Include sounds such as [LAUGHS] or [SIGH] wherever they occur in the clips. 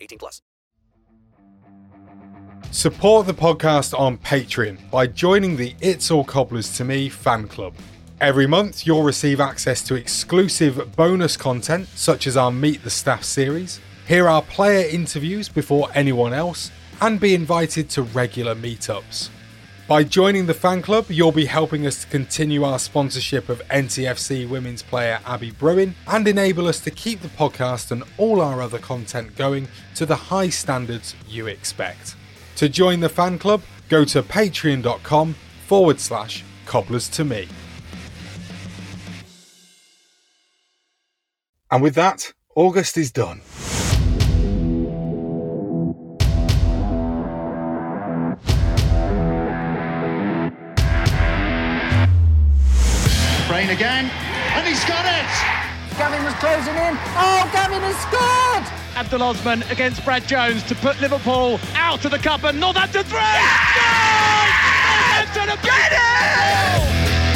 18 plus. Support the podcast on Patreon by joining the It's All Cobblers to Me fan club. Every month, you'll receive access to exclusive bonus content, such as our Meet the Staff series, hear our player interviews before anyone else, and be invited to regular meetups. By joining the fan club, you'll be helping us to continue our sponsorship of NTFC women's player Abby Bruin and enable us to keep the podcast and all our other content going to the high standards you expect. To join the fan club, go to patreon.com forward slash cobblers to me. And with that, August is done. Again, and he's got it! Gavin was closing in. Oh, Gavin has scored! Abdul Osman against Brad Jones to put Liverpool out of the cup and not Northampton three. Northampton Get it!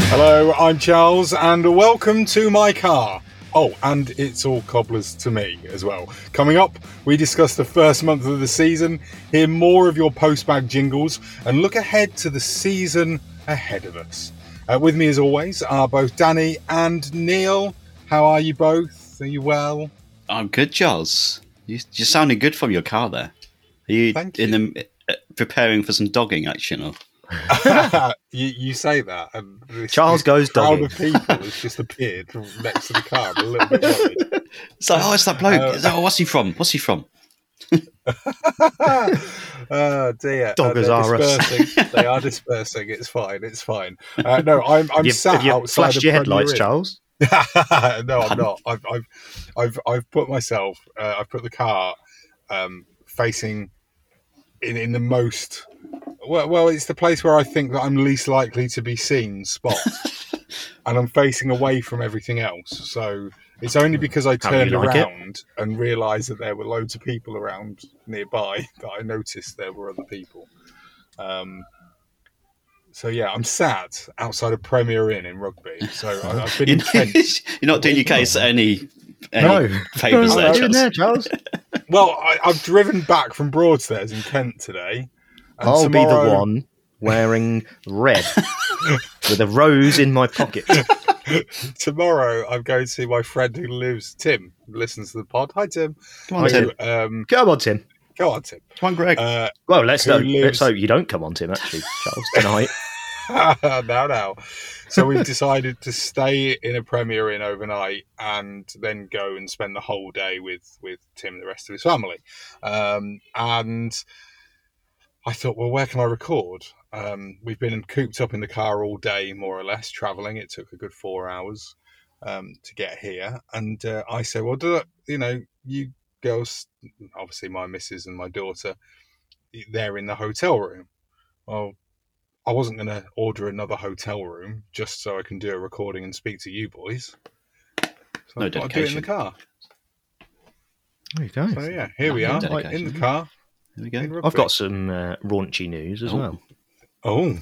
Hello, I'm Charles, and welcome to my car. Oh, and it's all cobblers to me as well. Coming up, we discuss the first month of the season, hear more of your postbag jingles, and look ahead to the season ahead of us. Uh, with me, as always, are both Danny and Neil. How are you both? Are you well? I'm good, Charles. You, you're sounding good from your car there. Are you, Thank in the uh, preparing for some dogging action? Or? [LAUGHS] you, you say that, and this, Charles this goes crowd dogging. of people has just appeared from next to the car. I'm a little bit worried. [LAUGHS] It's like, oh, it's that bloke. Uh, oh, what's he from? What's he from? [LAUGHS] oh dear! Doggers they're are us. dispersing. they are dispersing. It's fine. It's fine. Uh, no, I'm. I'm you, sat you outside flashed your headlights, Inn. Charles? [LAUGHS] no, I'm not. I've, I've, I've, I've put myself. Uh, I've put the car um, facing in in the most. Well, well, it's the place where I think that I'm least likely to be seen. Spot, [LAUGHS] and I'm facing away from everything else. So it's only because I How turned you like it? around and realised that there were loads of people around nearby [LAUGHS] that I noticed there were other people. Um, so yeah, I'm sad outside of Premier Inn in Rugby. So I, [LAUGHS] I've been in Kent. You're not doing your case any, any No. favours No, there, no, You're in Charles. there, Charles. [LAUGHS] Well, I, I've driven back from Broadstairs in Kent today. and I'll be the one wearing red with a rose in my pocket. Tomorrow, I'm going to see my friend who lives, Tim, listens to the pod. Hi, Tim. Come on, Tim. Who, Um, Come on, Tim. go on, Tim. Come on, Greg. Uh, Well, let's hope, lives- let's hope you don't come on, Tim. Actually, Charles, tonight. [LAUGHS] [LAUGHS] now, now. So we've decided to stay in a Premier Inn overnight and then go and spend the whole day with with Tim and the rest of his family. Um, and I thought, well, where can I record? Um, we've been cooped up in the car all day, more or less, traveling. It took a good four hours um, to get here. And uh, I said, well, do, you know, you girls, obviously my missus and my daughter, they're in the hotel room. Well, I wasn't going to order another hotel room just so I can do a recording and speak to you boys. So No I thought I'd do it in the car. There you go. So yeah, here we No are dedication. in the car. There we go. I've got some uh, raunchy news as Oh. well. Oh,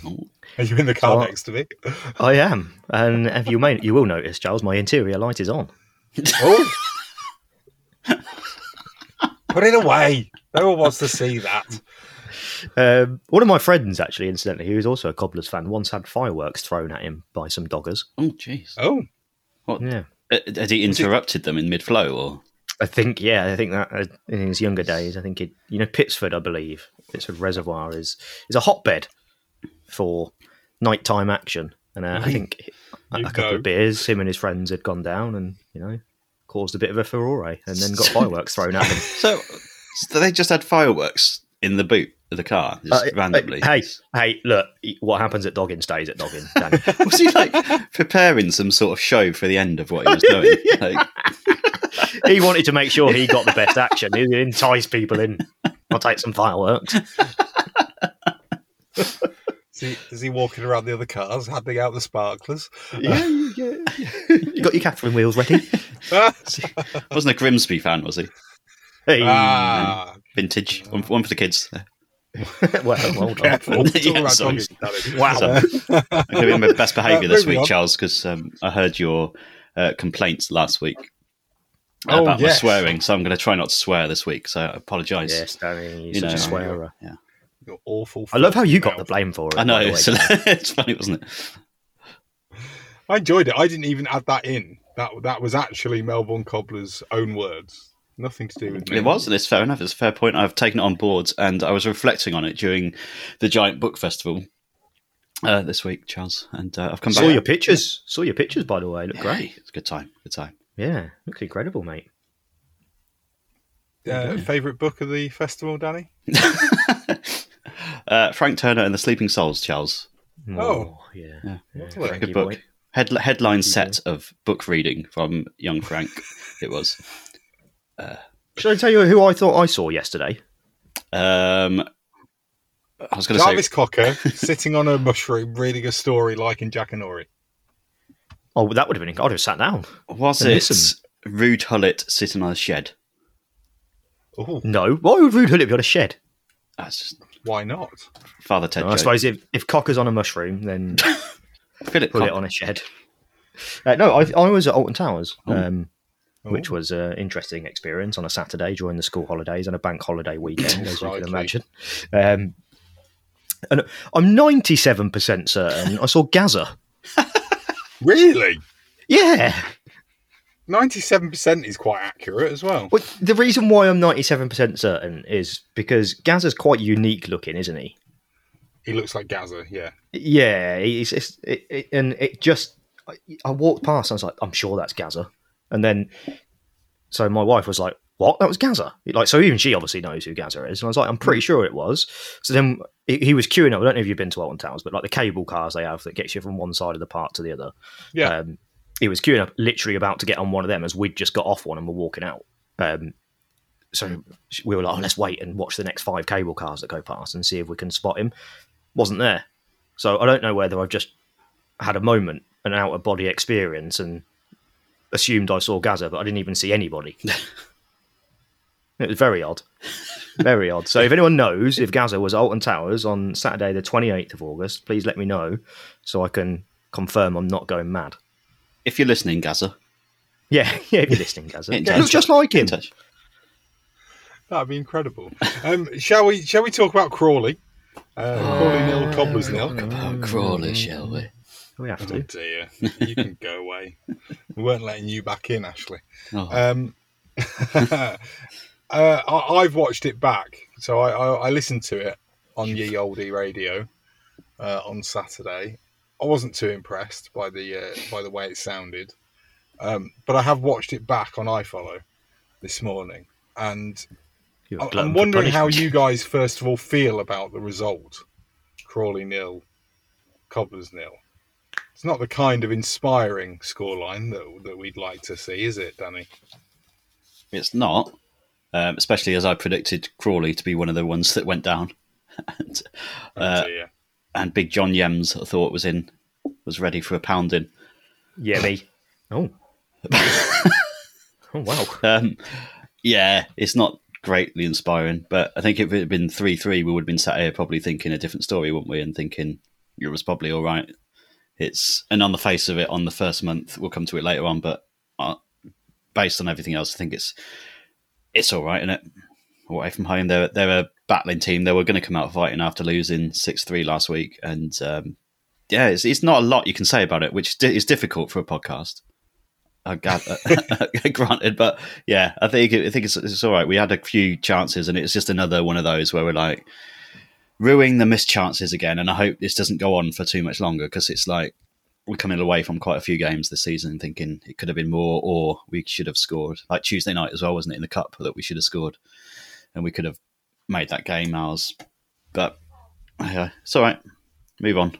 are you in the car So- next to me? [LAUGHS] I am, and if you may, you will notice, Charles, my interior light is on. oh, put it away. No one wants to see that. Um, one of my friends, actually, incidentally, who is also a Cobblers fan, once had fireworks thrown at him by some doggers. Oh, jeez. Oh, What? Yeah, Uh, Had he interrupted them in mid-flow, or I think. Yeah, I think that uh, in his younger days, I think it. You know, Pitsford, I believe, Pitsford Reservoir is is a hotbed for nighttime action, and uh, I think a, a couple know. of beers, him and his friends had gone down, and you know, caused a bit of a furore, and then got [LAUGHS] fireworks thrown at them. so? so they just had fireworks in the boot of the car, just Uh, randomly. Hey, hey, look! What happens at Doggin stays at Doggin. Danny. [LAUGHS] was he like preparing some sort of show for the end of what he was doing? [LAUGHS] Like, he wanted to make sure he got the best action. He entice people in. I'll take some fireworks. Is he, is he walking around the other cars, handing out the sparklers? Yeah, yeah. [LAUGHS] You got your Catherine wheels ready? [LAUGHS] wasn't a Grimsby fan, was he? Hey. ah, Vintage, one, one for the kids. [LAUGHS] well, well done. careful. Talk Yeah, about sorry. dogging, Danny. Wow. So, I'm going to be in my best behaviour Uh, this moving week, on. Charles, because um, I heard your uh, complaints last week Oh, about yes. my swearing. So I'm going to try not to swear this week. So I apologise. Yes, Danny, you're You such know, a swearer. Yeah, You're awful. I love how you got the blame for it. I know. by the It's, [LAUGHS] it's funny, wasn't it? I enjoyed it. I didn't even add that in. That that was actually Melbourne Cobbler's own words. Nothing to do with me. It was, and it's fair enough. It's a fair point. I've taken it on board, and I was reflecting on it during the Giant Book Festival uh, this week, Charles. And uh, I've come Saw back. Saw your pictures. Saw your pictures, by the way. Look Hey, great. it's a good time. Good time. Yeah, looks incredible, mate. Uh, Favorite book of the festival, Danny? [LAUGHS] uh, Frank Turner and the Sleeping Souls, Charles. Oh. yeah. Yeah. Lovely. Frankie Good book. Head, headline set of book reading from young Frank. [LAUGHS] it was. Should I tell you who I thought I saw yesterday? Um, I was going to Jarvis say. Cocker [LAUGHS] sitting on a mushroom reading a story like in Jackanory. Oh, that would have been. I'd have sat down. Was it listen. Rude Hullet sitting on a shed? Oh, No. Why would Rude Hullet be on a shed? That's just why not? Father Ted. I joke. suppose if, if Cocker's on a mushroom, then [LAUGHS] Philip put Cock. it on a shed. Uh, no, I, I was at Alton Towers, um, which was an interesting experience on a Saturday during the school holidays and a bank holiday [COUGHS] weekend, as you Crikey. can imagine. Um, and I'm 97% certain I saw Gazza. [LAUGHS] Really? Yeah. Ninety-seven percent is quite accurate as well. Well, the reason why I'm 97% certain is because Gazza's quite unique looking, isn't he? He looks like Gazza. Yeah. Yeah, he's, it's, it, it, and it just. I, I walked past and I was like, I'm sure that's Gazza. And then, so my wife was like, What? That was Gazza? Like, so even she obviously knows who Gazza is. And I was like, I'm pretty sure it was. So then he, he was queuing up. I don't know if you've been to Alton Towers, but like the cable cars they have that gets you from one side of the park to the other. Yeah. Um, he was queuing up, literally about to get on one of them as we'd just got off one and were walking out. Um, so we were like, oh, let's wait and watch the next five cable cars that go past and see if we can spot him. Wasn't there. So I don't know whether I've just had a moment, an out of body experience, and assumed I saw Gazza, but I didn't even see anybody. [LAUGHS] it was very odd. Very odd. So if anyone knows if Gazza was Alton Towers on Saturday, the 28th of August, please let me know so I can confirm I'm not going mad. If you're listening, Gazza, Yeah, [LAUGHS] yeah, if you're listening, Gazza. It touch. looks just like get in him. touch. That'd be incredible. Um, shall we? Shall we talk about Crawley? Uh, Crawley nil, Cobblers nil. Oh, Crawley, shall we? We have Oh to. dear, you can go away. We weren't letting you back in, Ashley. Oh. Um, [LAUGHS] uh, I, I've watched it back, so I, I, I listened to it on Ye Olde Radio uh, on Saturday. I wasn't too impressed by the uh, by the way it sounded, um, but I have watched it back on iFollow this morning, and I- I'm wondering how you guys first of all feel about the result: Crawley nil, Cobblers nil. It's not the kind of inspiring scoreline that that we'd like to see, is it, Danny? It's not, um, especially as I predicted Crawley to be one of the ones that went down. [LAUGHS] and, Oh, uh. And Big John Yems, I thought was in, was ready for a pounding. Yeah, me. [LAUGHS] Oh. Oh wow. Um, yeah, it's not greatly inspiring, but I think if it had been three three, we would have been sat here probably thinking a different story, wouldn't we? And thinking it was probably all right. It's and on the face of it, on the first month, we'll come to it later on, but uh, based on everything else, I think it's it's all right, isn't it? Away from home, they're they're a battling team. They were going to come out fighting after losing six three last week, and um, yeah, it's, it's not a lot you can say about it, which is difficult for a podcast. [LAUGHS] [LAUGHS] Granted, but yeah, I think I think it's, it's all right. We had a few chances, and it's just another one of those where we're like ruining the missed chances again. And I hope this doesn't go on for too much longer because it's like we're coming away from quite a few games this season thinking it could have been more, or we should have scored. Like Tuesday night as well, wasn't it in the cup that we should have scored, and we could have made that game ours. But yeah, it's all right. Move on.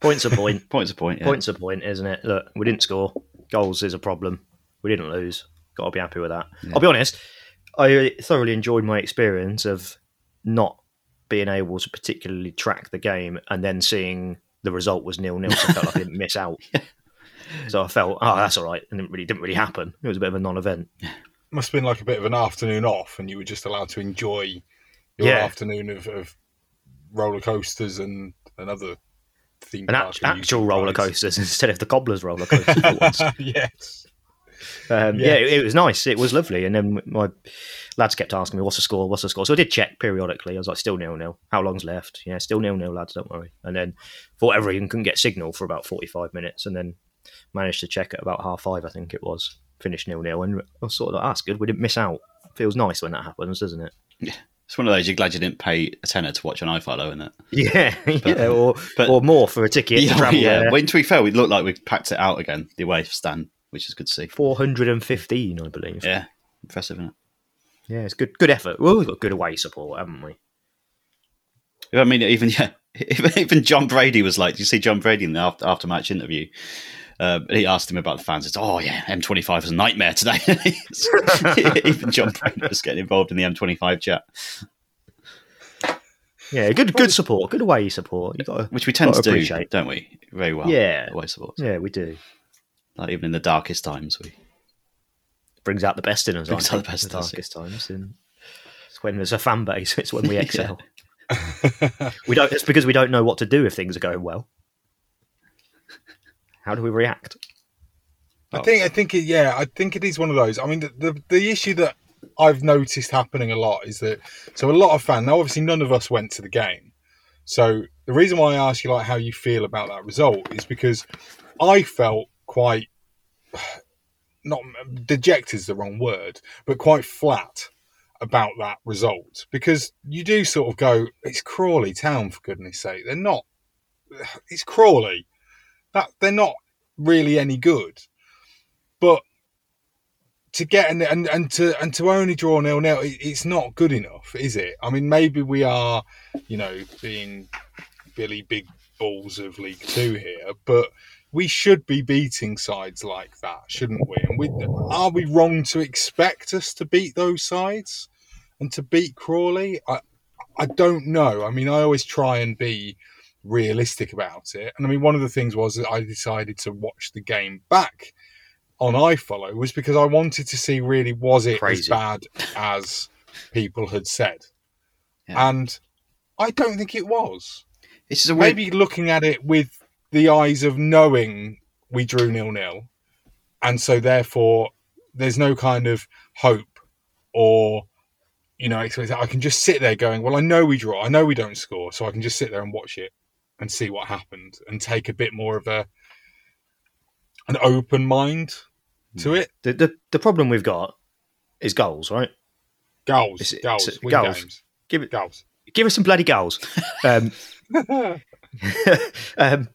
Points a point. [LAUGHS] Points a point. Yeah. Points a point, isn't it? Look, we didn't score. Goals is a problem. We didn't lose. Got to be happy with that. Yeah. I'll be honest. I thoroughly enjoyed my experience of not being able to particularly track the game and then seeing the result was nil nil. So I felt like I didn't [LAUGHS] miss out. So I felt, oh, that's all right. And it really didn't really happen. It was a bit of a non-event. Must have been like a bit of an afternoon off, and you were just allowed to enjoy your Yeah. afternoon of, of roller coasters and another theme An park. act- actual roller coasters [LAUGHS] instead of the cobbler's roller [LAUGHS] coasters. yes. Um, Yeah. Yeah, it, it was nice. It was lovely. And then my lads kept asking me, "What's the score? What's the score?" So I did check periodically. I was like, "Still nil nil. How long's left? Yeah, still nil nil, lads. Don't worry." And then for whatever reason, couldn't get signal for about forty five minutes, and then managed to check at about half five. I think it was finished nil nil, and I was sort of like, "That's good. We didn't miss out." Feels nice when that happens, doesn't it? It's one of those you're glad you didn't pay a tenner to watch on iFollow, isn't it? [LAUGHS] Yeah, But- yeah, or but- or more for a ticket Yeah, yeah. When to be fair, we looked like we packed it out again, the away stand, which is good to see. Four hundred and fifteen, I believe. Yeah, impressive, isn't it? Yeah, it's good. Good effort. Well, we've got good away support, haven't we? I mean, even [LAUGHS] yeah, even, John Brady was like, "Do you see John Brady in the after, after match interview?" Uh, he asked him about the fans. It's oh yeah, M25 was a nightmare today. [LAUGHS] [LAUGHS] even John Brady was getting involved in the M25 chat, Yeah, good good support, good away support. You got which we tend to do, appreciate. don't we? Very well. Yeah. away support. Yeah, we do. Like even in the darkest times, we Brings out the best in us. Brings out the best the darkest times. And it's when there's a fan base. [LAUGHS] It's when we excel. we don't. It's because we don't know what to do if things are going well. How do we react? I think I think it, yeah, I think it is one of those. I mean, the, the the issue that I've noticed happening a lot is that so a lot of fans. Now, obviously, none of us went to the game, so the reason why I ask you like how you feel about that result is because I felt quite [SIGHS] not dejected is the wrong word, but quite flat about that result because you do sort of go, it's Crawley Town for goodness sake. They're not. [SIGHS] It's Crawley. That they're not really any good but to get and, and and to and to only draw nil nil, it, it's not good enough, is it? I mean, maybe we are, you know, being Billy Big Balls of League Two here, but we should be beating sides like that, shouldn't we? And we are we wrong to expect us to beat those sides and to beat Crawley? I I don't know. I mean, I always try and be realistic about it. And I mean, one of the things was that I decided to watch the game back on iFollow was because I wanted to see really was it as bad as people had said, and I don't think it was. It's a weird- Maybe looking at it with the eyes of knowing we drew nil nil, and so therefore there's no kind of hope or you know I can just sit there going, well, I know we draw, I know we don't score, so I can just sit there and watch it and see what happened and take a bit more of a an open mind to it. The, the the problem we've got is goals, right? Goals, It's- goals, it's- win goals. games. Give it goals. Give us some bloody goals. [LAUGHS] Um, [LAUGHS] [LAUGHS] um,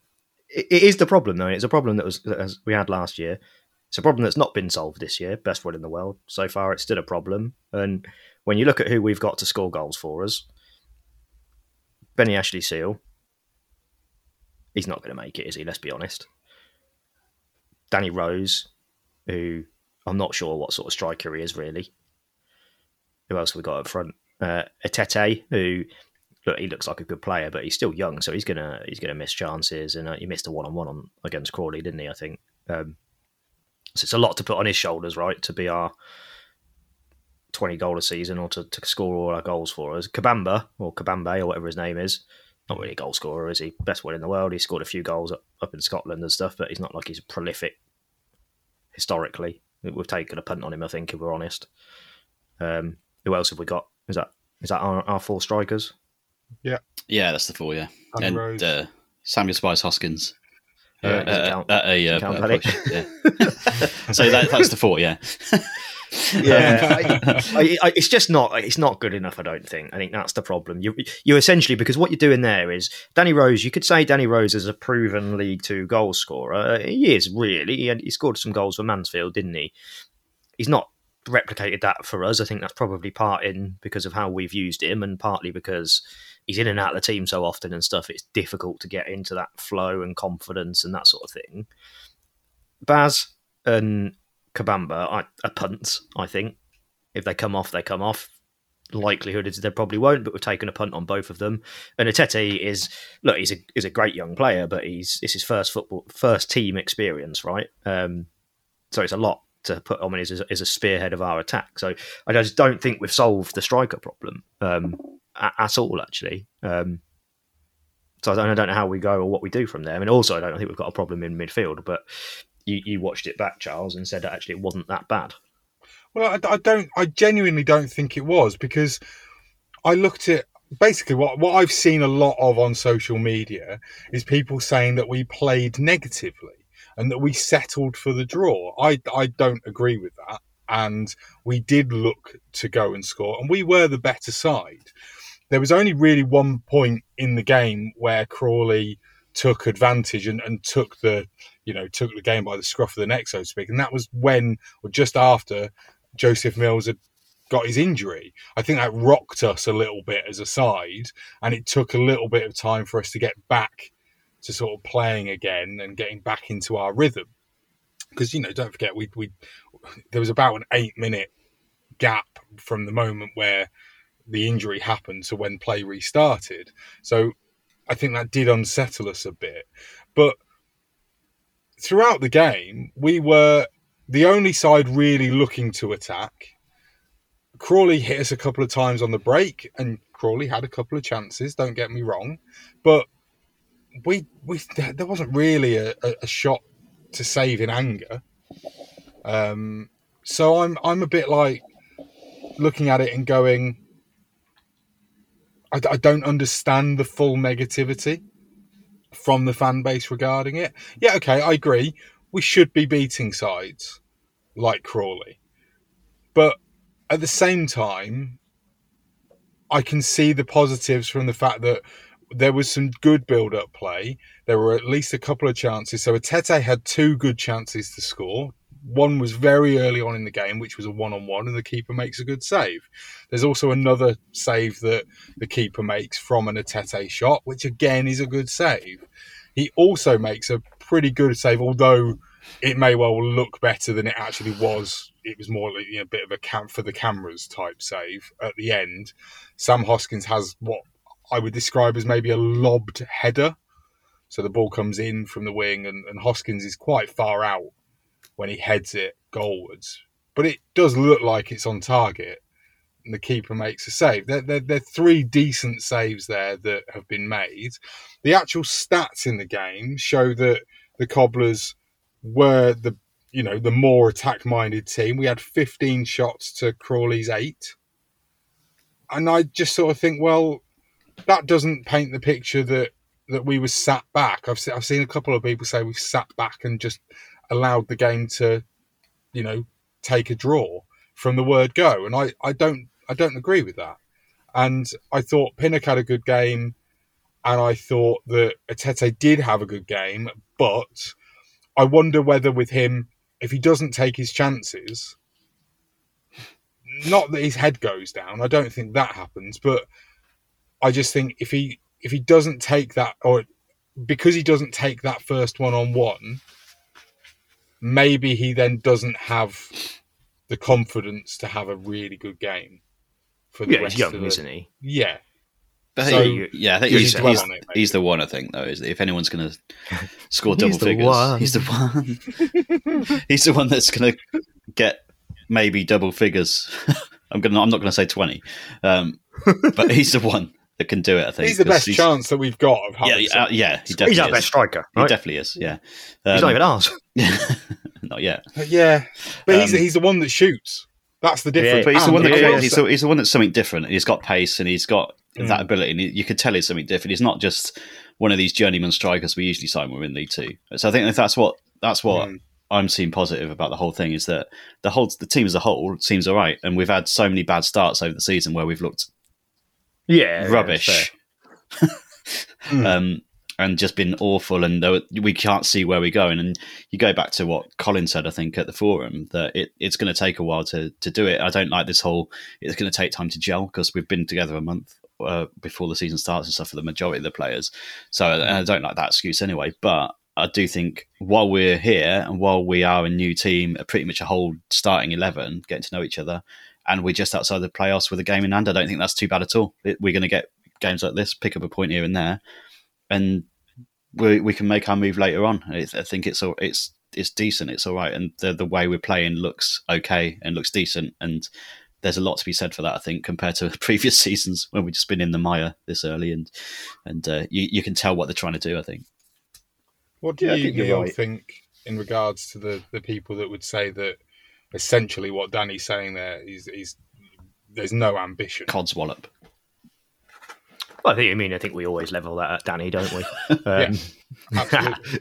it, it is the problem, though. It's a problem that was that we had last year. It's a problem that's not been solved this year. Best one in the world so far. It's still a problem. And when you look at who we've got to score goals for us, Benny Ashley Seal, he's not going to make it, is he? Let's be honest. Danny Rose, who I'm not sure what sort of striker he is really. Who else have we got up front? Uh, Etete, who look, he looks like a good player, but he's still young, so he's gonna he's gonna miss chances, and uh, he missed a one on one on against Crawley, didn't he? I think. Um, So it's a lot to put on his shoulders, right? To be our 20 goal a season or to, to score all our goals for us. Kabamba, or Kabambe, or whatever his name is, not really a goal scorer, is he? Best one in the world. He scored a few goals up, up in Scotland and stuff, but he's not like he's prolific historically. We've taken a punt on him, I think, if we're honest. Um, who else have we got? Is that is that our, our four strikers? Yeah. Yeah, that's the four, yeah. Andy and Rose. uh, Samuel Spice Hoskins. Yeah, Uh, doesn't uh, count. uh, a, uh, uh, yeah. [LAUGHS] [LAUGHS] so that, that's the four, yeah. [LAUGHS] yeah, [LAUGHS] I, I, it's just not it's not good enough. I don't think. I think that's the problem. You you essentially because what you're doing there is Danny Rose. You could say Danny Rose is a proven League Two goal scorer. He is really. He, he scored some goals for Mansfield, didn't he? He's not replicated that for us. I think that's probably part in because of how we've used him, and partly because he's in and out of the team so often and stuff. It's difficult to get into that flow and confidence and that sort of thing. Baz and Kabamba I, are punts, I think. If they come off, they come off. Likelihood is they probably won't, but we've taken a punt on both of them. And Etete is look, he's a he's a great young player, but he's it's his first football first team experience, right? Um, so it's a lot to put on him as, a- as a spearhead of our attack. So I just don't think we've solved the striker problem um, at, at all, actually. Um, so I don't, I don't know how we go or what we do from there. I mean, also I don't think we've got a problem in midfield, but you, you watched it back, Charles, and said that actually it wasn't that bad. Well, I, I don't. I genuinely don't think it was because I looked at basically what what I've seen a lot of on social media is people saying that we played negatively and that we settled for the draw. I I don't agree with that. And we did look to go and score, and we were the better side. There was only really one point in the game where Crawley took advantage and, and took the you know took the game by the scruff of the neck, so to speak, and that was when or just after Joseph Mills had got his injury. I think that rocked us a little bit as a side, and it took a little bit of time for us to get back to sort of playing again and getting back into our rhythm. Because you know, don't forget, we we there was about an eight minute gap from the moment where the injury happened to when play restarted. So I think that did unsettle us a bit, but throughout the game, we were the only side really looking to attack. Crawley hit us a couple of times on the break, and Crawley had a couple of chances. Don't get me wrong, but we we there wasn't really a, a, shot to save in anger. Um, so I'm I'm a bit like looking at it and going, I, I don't understand the full negativity from the fan base regarding it. Yeah, okay, I agree. We should be beating sides like Crawley. But at the same time, I can see the positives from the fact that there was some good build up play. There were at least a couple of chances. So Etete had two good chances to score. One was very early on in the game, which was a one on one, and the keeper makes a good save. There's also another save that the keeper makes from an Etete shot, which again is a good save. He also makes a pretty good save, although it may well look better than it actually was. It was more like you know, a bit of a camp for the cameras type save at the end. Sam Hoskins has what I would describe as maybe a lobbed header. So the ball comes in from the wing, and, and Hoskins is quite far out when he heads it goalwards. But it does look like it's on target, and the keeper makes a save. There, there, there are three decent saves there that have been made. The actual stats in the game show that the Cobblers were the you know the more attack minded team. We had 15 shots to Crawley's eight, and I just sort of think, well, that doesn't paint the picture that that we were sat back. I've se- I've seen a couple of people say we've sat back and just allowed the game to, you know, take a draw from the word go, and I I don't I don't agree with that. And I thought Pinnock had a good game, and I thought that Etete did have a good game, but I wonder whether with him, if he doesn't take his chances, not that his head goes down. I don't think that happens, but I just think if he if he doesn't take that or because he doesn't take that first one on one, maybe he then doesn't have the confidence to have a really good game for the Yeah, he's young, of the, isn't he? Yeah. But So, he- yeah, I think he's, he's, on it, he's the one. I think though is that if anyone's going [LAUGHS] to score double figures, one. he's the one. [LAUGHS] he's the one that's going to get maybe double figures. [LAUGHS] I'm gonna. I'm not going to say twenty, um, but he's the one that can do it. I think He's the 'cause best chance that we've got of Yeah, yeah, uh, yeah, he definitely He's our is. best striker. He definitely is. Yeah, He's Um, not even ours. [LAUGHS] not yet. Yeah, but he's Um, he's the one that shoots. That's the difference. But he's the one that the creates, cross- he's, the, he's the one that's something different. He's got pace and he's got Mm. that ability, and you could tell he's something different. He's not just one of these journeyman strikers we usually sign when we're in League Two. So I think that's what that's what Mm. I'm seeing positive about the whole thing is that the whole the team as a whole seems all right, and we've had so many bad starts over the season where we've looked Yeah, rubbish. [LAUGHS] um, and just been awful, and we can't see where we're going. And you go back to what Colin said, I think, at the forum that it, it's going to take a while to to do it. I don't like this whole it's going to take time to gel because we've been together a month uh, before the season starts and stuff for the majority of the players. So I don't like that excuse anyway. But I do think while we're here and while we are a new team, pretty much a whole starting eleven, getting to know each other, and we're just outside the playoffs with a game in hand, I don't think that's too bad at all. We're going to get games like this, pick up a point here and there, and we we can make our move later on. I think it's all it's it's decent. It's all right, and the the way we're playing looks okay and looks decent. And there's a lot to be said for that. I think compared to [LAUGHS] previous seasons when we've just been in the mire this early, and and uh, you you can tell what they're trying to do. I think. What do Yeah, you think Neil right. think in regards to the, the people that would say that essentially what Danny's saying there is is there's no ambition. Codswallop. Well, I think I mean I think we always level that at Danny, don't we? [LAUGHS] Yeah, Um, [LAUGHS] absolutely.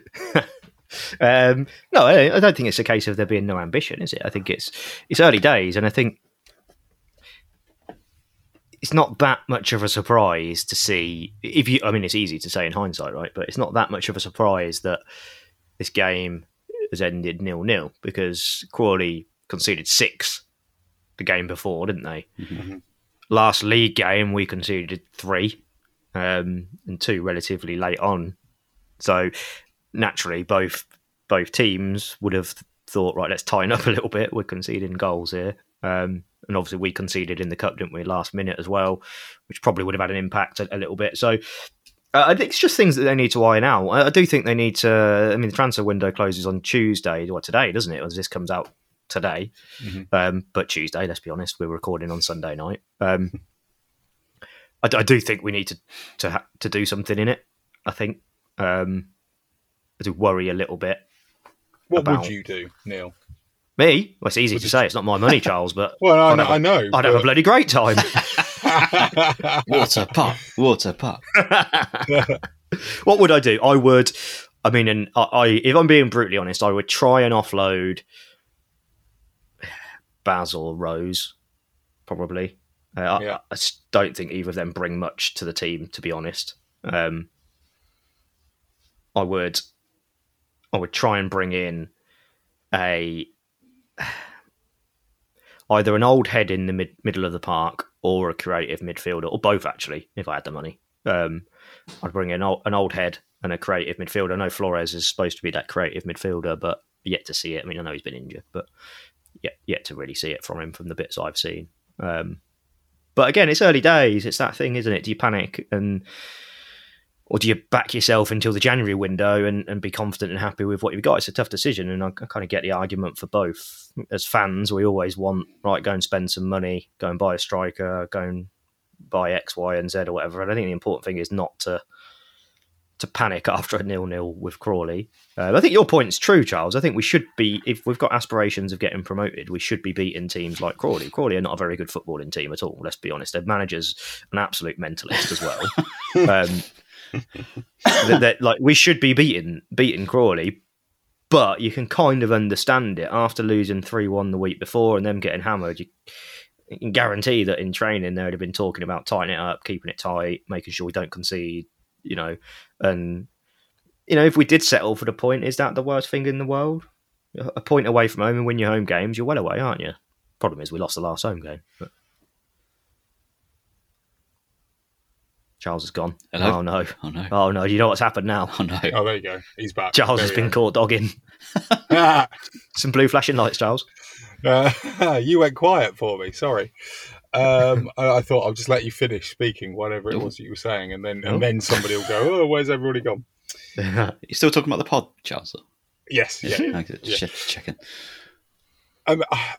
um, no, I I don't think it's a case of there being no ambition, is it? I think it's it's early days, and I think it's not that much of a surprise to see if you. I mean, it's easy to say in hindsight, right? But it's not that much of a surprise that this game has ended nil nil because Crawley conceded six the game before, didn't they? Last league game we conceded three, um, and two relatively late on. So naturally, both both teams would have thought, right, let's tighten up a little bit. We're conceding goals here, um, and obviously we conceded in the cup, didn't we, last minute as well, which probably would have had an impact a, a little bit. So. Uh, I think it's just things that they need to iron out. I, I do think they need to. I mean, the transfer window closes on Tuesday, or today, doesn't it? As this comes out today, um, but Tuesday. Let's be honest, we're recording on Sunday night. Um, [LAUGHS] I, I do think we need to to ha- to do something in it. I think um, I do worry a little bit. What about- would you do, Neil? Me? Well, it's easy to say. It's not my money, Charles, but [LAUGHS] Well, I I'd know- have a- I know, I'd have a bloody great time. [LAUGHS] Water pop, water pop. what would I do? I would. I mean, and I, I, if I'm being brutally honest, I would try and offload Basil Rose, probably. Uh, I- Yeah. I, s- don't think either of them bring much to the team, to be honest. Um, I would, I would try and bring in a [SIGHS] either an old head in the mid, middle of the park or a creative midfielder, or both actually, if I had the money. Um, I'd bring in old, an old head and a creative midfielder. I know Flores is supposed to be that creative midfielder, but yet to see it. I mean, I know he's been injured, but yet yet to really see it from him from the bits I've seen. Um, but again, it's early days. It's that thing, isn't it? Do you panic and or do you back yourself until the January window and, and be confident and happy with what you've got? It's a tough decision, and I, I kind of get the argument for both. As fans, we always want right, go and spend some money, go and buy a striker, go and buy X, Y, and Z or whatever. And I think the important thing is not to to panic [LAUGHS] after a nil nil with Crawley. Uh, I think your point's true, Charles. I think we should be, if we've got aspirations of getting promoted, we should be beating teams like Crawley. Crawley are not a very good footballing team at all. Let's be honest. Their manager's an absolute mentalist as well. [LAUGHS] um, that, that, like we should be beating beating Crawley, but you can kind of understand it after losing three one the week before and them getting hammered. You, you can guarantee that in training they'd have been talking about tightening it up, keeping it tight, making sure we don't concede. You know, and you know if we did settle for the point, is that the worst thing in the world? A point away from home and win your home games, you're well away, aren't you? Problem is we lost the last home game. But... Charles is gone. Hello? Oh no! Oh no! Oh no! Do you know what's happened now? Oh no! Oh, there you go. He's back. Charles There has been go. caught dogging. [LAUGHS] Some blue flashing lights, Charles. Uh, [LAUGHS] you went quiet for me. Sorry. Um, I, I thought I'll just let you finish speaking, whatever it was that you were saying, and then and then somebody will go, "Oh, where's everybody gone?" [LAUGHS] You're still talking about the pod, Charles? Yes, yeah. yeah, yeah. Checking. Um, uh,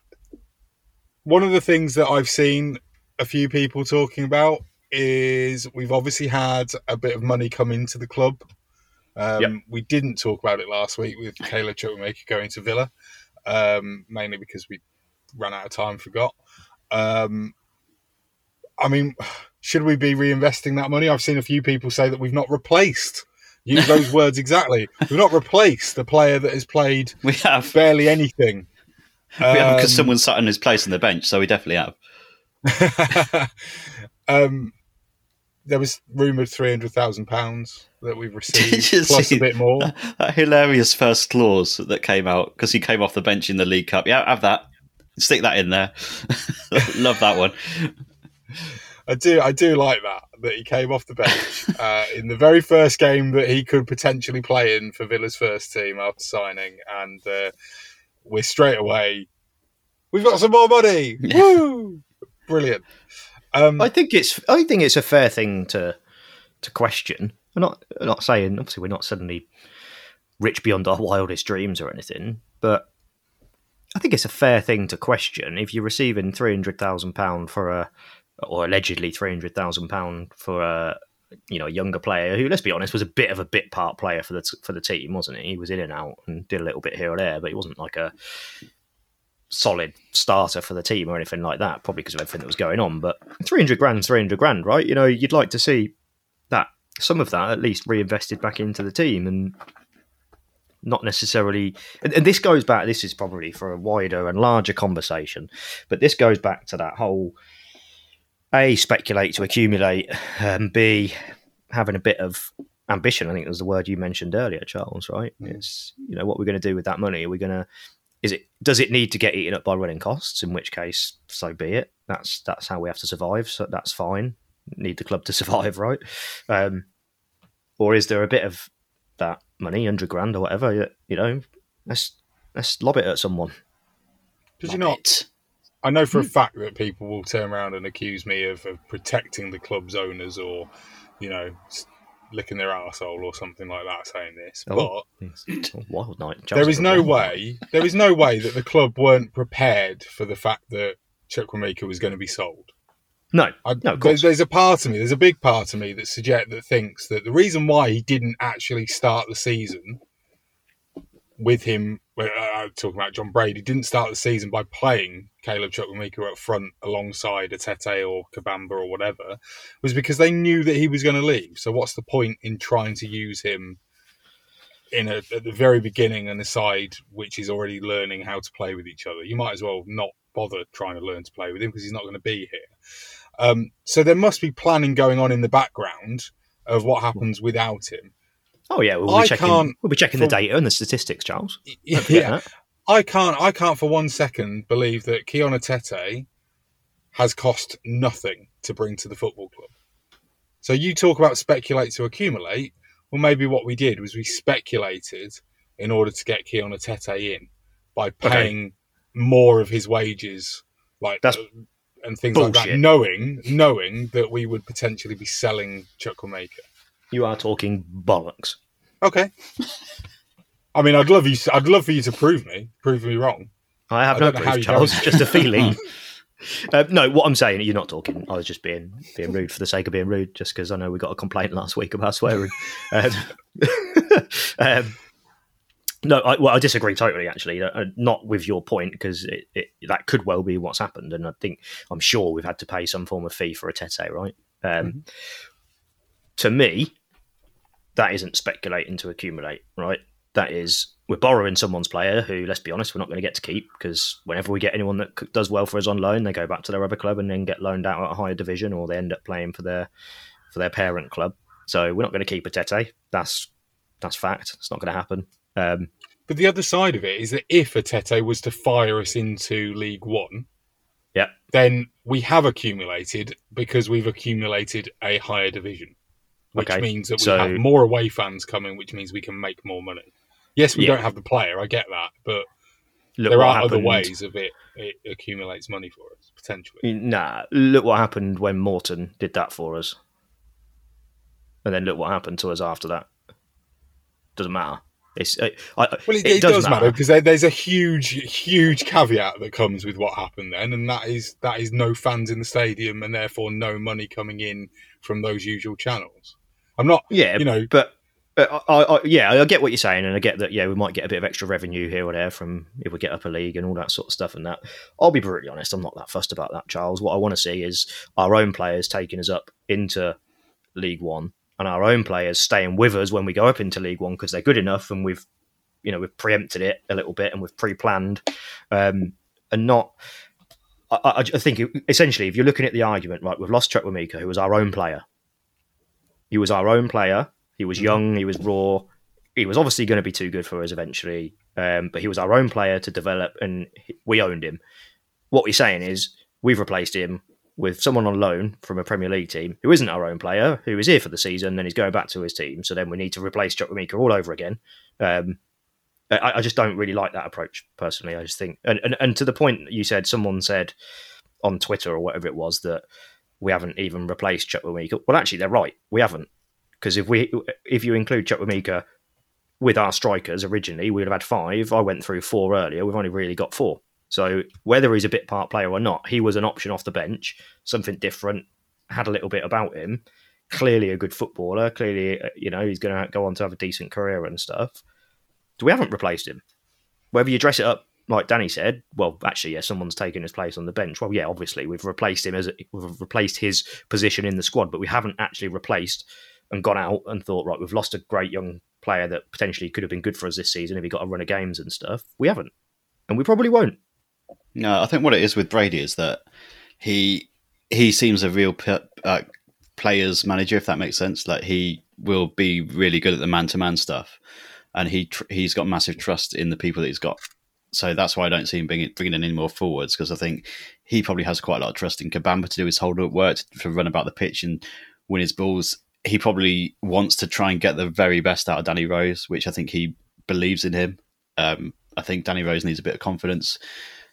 one of the things that I've seen a few people talking about is we've obviously had a bit of money come into the club. Um, Yep. We didn't talk about it last week with Caleb Chukwuemeka going to Villa, um, mainly because we ran out of time, forgot. Um, I mean, should we be reinvesting that money? I've seen a few people say that we've not replaced. Use [LAUGHS] those words exactly. We've not replaced a player that has played We have. barely anything. [LAUGHS] We have because Um, someone sat in his place on the bench, so we definitely have. [LAUGHS] um, there was rumored three hundred thousand pounds that we've received, plus a bit more. That hilarious first clause that came out because he came off the bench in the League Cup. Yeah, have that. Stick that in there. Love that one. I do, I do like that that he came off the bench [LAUGHS] uh, in the very first game that he could potentially play in for Villa's first team after signing, and uh, we're straight away. We've got some more money. Woo! Brilliant. Um, I think it's I think it's a fair thing to to question. I'm not I'm not saying obviously we're not suddenly rich beyond our wildest dreams or anything, but I think it's a fair thing to question if you're receiving three hundred thousand pound for a or allegedly three hundred thousand pound for a you know a younger player who let's be honest was a bit of a bit part player for the for the team wasn't he? He was in and out and did a little bit here or there, but he wasn't like a solid starter for the team or anything like that, probably because of everything that was going on. But 300 grand, 300 grand, right? You know, you'd like to see that, some of that at least reinvested back into the team and not necessarily. And, and this goes back, this is probably for a wider and larger conversation, but this goes back to that whole A, speculate to accumulate, and B, having a bit of ambition. I think was the word you mentioned earlier, Charles, right? It's, you know, what we're going to do with that money. Are we going to is it does it need to get eaten up by running costs? In which case, so be it. That's that's how we have to survive. So that's fine. Need the club to [LAUGHS] survive, right? Um, or is there a bit of that money, hundred grand or whatever? You know, let's let's lob it at someone. Did you not? I know for a fact that people will turn around and accuse me of, of protecting the club's owners or, you know, licking their arsehole or something like that saying this. Oh, but wild night. there is no way, there is no way that the club weren't prepared for the fact that Chukwuemeka was going to be sold. No, I, no, there's, there's a part of me, there's a big part of me that suggest that thinks that the reason why he didn't actually start the season with him, well, uh, talking about John Brady, He didn't start the season by playing Caleb Chukwuemeka up front alongside Etete or Kabamba or whatever, was because they knew that he was going to leave. So what's the point in trying to use him in a, at the very beginning and a side which is already learning how to play with each other? You might as well not bother trying to learn to play with him because he's not going to be here. Um, so there must be planning going on in the background of what happens without him. Oh yeah, we'll I be checking. We'll be checking the data and the statistics, Charles. [LAUGHS] Yeah, that. I can't. I can't for one second believe that Kion Etete has cost nothing to bring to the football club. So you talk about speculate to accumulate. Well, maybe what we did was we speculated in order to get Kion Etete in by paying more of his wages, like That's uh, and things like that, knowing knowing that we would potentially be selling Chukwuemeka. You are talking bollocks. Okay. I mean, I'd love you. I'd love for you to prove me, prove me wrong. I have I no don't how proof, Charles. Just a feeling. [LAUGHS] uh, no, what I'm saying, you're not talking. I was just being being rude for the sake of being rude, just because I know we got a complaint last week about swearing. um, [LAUGHS] um, no, I, well, I disagree totally. Actually, uh, not with your point because it, it, that could well be what's happened, and I think I'm sure we've had to pay some form of fee for Etete, right? Um, To me, that isn't speculating to accumulate, right? That is we're borrowing someone's player who, let's be honest, we're not going to get to keep because whenever we get anyone that does well for us on loan, they go back to their other club and then get loaned out at a higher division, or they end up playing for their for their parent club. So we're not going to keep Etete. That's that's fact. It's not going to happen. Um, But the other side of it is that if Etete was to fire us into League One, yeah, then we have accumulated because we've accumulated a higher division, which Okay, means that we so- have more away fans coming, which means we can make more money. Yes, we Yeah. don't have the player. I get that, but look there are other ways of it. It accumulates money for us potentially. Nah, look what happened when Morton did that for us, and then look what happened to us after that. Doesn't matter. It's I, I, Well, it, it, does, does, matter because there, there's a huge, huge caveat that comes with what happened then, and that is that is no fans in the stadium and therefore no money coming in from those usual channels. I'm not, Yeah, you know, but uh, I, I, yeah, I get what you're saying, and I get that. Yeah, we might get a bit of extra revenue here or there from if we get up a league and all that sort of stuff. And that, I'll be brutally honest, I'm not that fussed about that, Charles. What I want to see is our own players taking us up into League One, and our own players staying with us when we go up into League One because they're good enough, and we've, you know, we've preempted it a little bit and we've pre-planned, um, and not. I, I, I think essentially, if you're looking at the argument, right, we've lost Chukwuemeka, who was our own player. He was our own player. He was young. He was raw. He was obviously going to be too good for us eventually. Um, but he was our own player to develop, and we owned him. What we're saying is we've replaced him with someone on loan from a Premier League team who isn't our own player, who is here for the season, then he's going back to his team. So then we need to replace Chukwuemeka all over again. Um, I, I just don't really like that approach personally. I just think, and, and, and to the point you said, someone said on Twitter or whatever it was that we haven't even replaced Chukwuemeka. Well, actually, they're right. We haven't because if we if you include Chukwuemeka with our strikers originally, we would have had five. I went through four earlier. We've only really got four. So whether he's a bit part player or not, he was an option off the bench, something different, had a little bit about him. Clearly a good footballer. Clearly, uh, you know, he's going to go on to have a decent career and stuff. We haven't replaced him. Whether you dress it up like Danny said, well, actually, yeah, someone's taken his place on the bench. Well, yeah, obviously we've replaced him as a, we've replaced his position in the squad, but we haven't actually replaced and gone out and thought, right, we've lost a great young player that potentially could have been good for us this season if he got a run of games and stuff. We haven't, and we probably won't. No, I think what it is with Brady is that he he seems a real uh, players manager, if that makes sense. Like he will be really good at the man to man stuff, and he tr- he's got massive trust in the people that he's got. So that's why I don't see him bringing, bringing in any more forwards because I think he probably has quite a lot of trust in Kabamba to do his hold up work, to run about the pitch and win his balls. He probably wants to try and get the very best out of Danny Rose, which I think he believes in him. Um, I think Danny Rose needs a bit of confidence,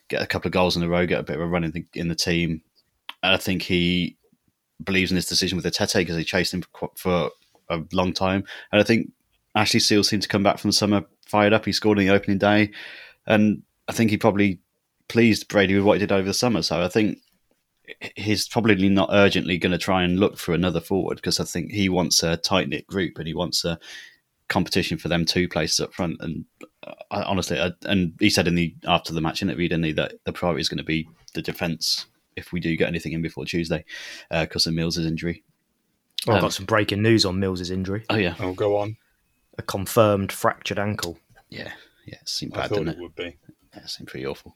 get a couple of goals in a row, get a bit of a run in the, in the team. And I think he believes in his decision with the Tete because he chased him for, for a long time. And I think Ashley Seal seemed to come back from the summer fired up. He scored on the opening day. And I think he probably pleased Brady with what he did over the summer. So I think he's probably not urgently going to try and look for another forward because I think he wants a tight knit group and he wants a competition for them two places up front. And I, honestly, I, and he said in the after the match interview, didn't he, that the priority is going to be the defence if we do get anything in before Tuesday because of Mills' injury. Oh, I've Um, got some breaking news on Mills' injury. Oh yeah, oh, go on. A confirmed fractured ankle. yeah, yeah. It seemed I bad, thought didn't it it? would be. Yeah, it seemed pretty awful.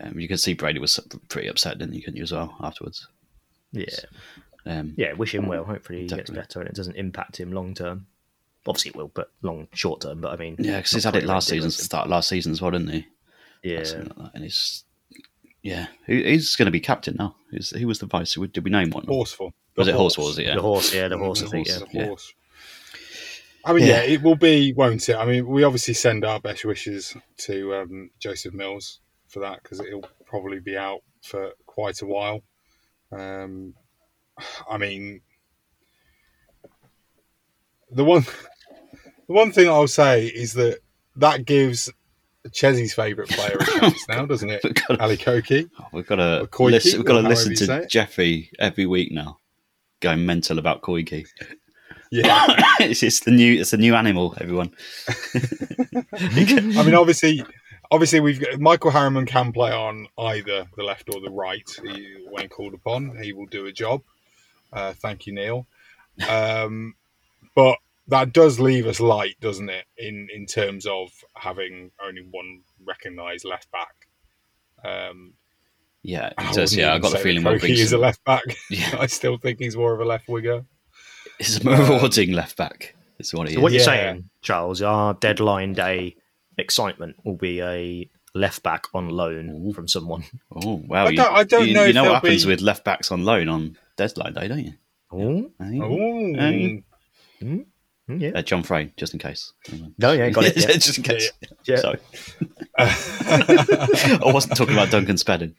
Um, you can see Brady was pretty upset, didn't you? Couldn't you as well afterwards? Yeah, Um, yeah. Wish him well. Hopefully he Definitely. gets better and it doesn't impact him long term. Obviously it will, but long short term. But I mean, Yeah, because he's had it last season, is it? start last season as well, didn't he? Yeah, like. And he's, yeah, he's going to be captain now. He's, he was the vice. Did we name one? Horsfall. Was The it horse? was it? Yeah. the horse. Yeah, the horse. The I think. horse, Yeah. the Yeah. horse. I mean, yeah. Yeah. it will be, won't it? I mean, we obviously send our best wishes to um, Joseph Mills for that because it'll probably be out for quite a while. Um, I mean, the one, the one thing I'll say is that that gives Chesney's favourite player a chance now, doesn't it? [LAUGHS] We've got Ali Koiki. we've got to listen, we've got to listen to it. Jeffrey every week now, going mental about Koiki. Yeah. [COUGHS] it's, it's the new it's the new animal, everyone. [LAUGHS] I mean, obviously, obviously we've got Michael Harriman can play on either the left or the right. He, when called upon, he will do a job. Uh, thank you, Neil. Um, but that does leave us light, doesn't it? In in terms of having only one recognised left back. Um, Yeah, I it does. Yeah, I got the feeling that we're Koiki is a left back. [LAUGHS] Yeah. [LAUGHS] I still think he's more of a left winger. It's a marauding uh, left back. Is what he So is. what you're Yeah. saying, Charles? Our deadline day excitement will be a left back on loan from someone. Oh wow! I you, don't- I don't you, know You if know what happens be- with left backs on loan on deadline day, don't you? Oh? Yeah. Uh, John Frayne, just in case. No, yeah, got it. [LAUGHS] Yeah. just in case. Yeah. Sorry. [LAUGHS] I wasn't talking about Duncan Spedding.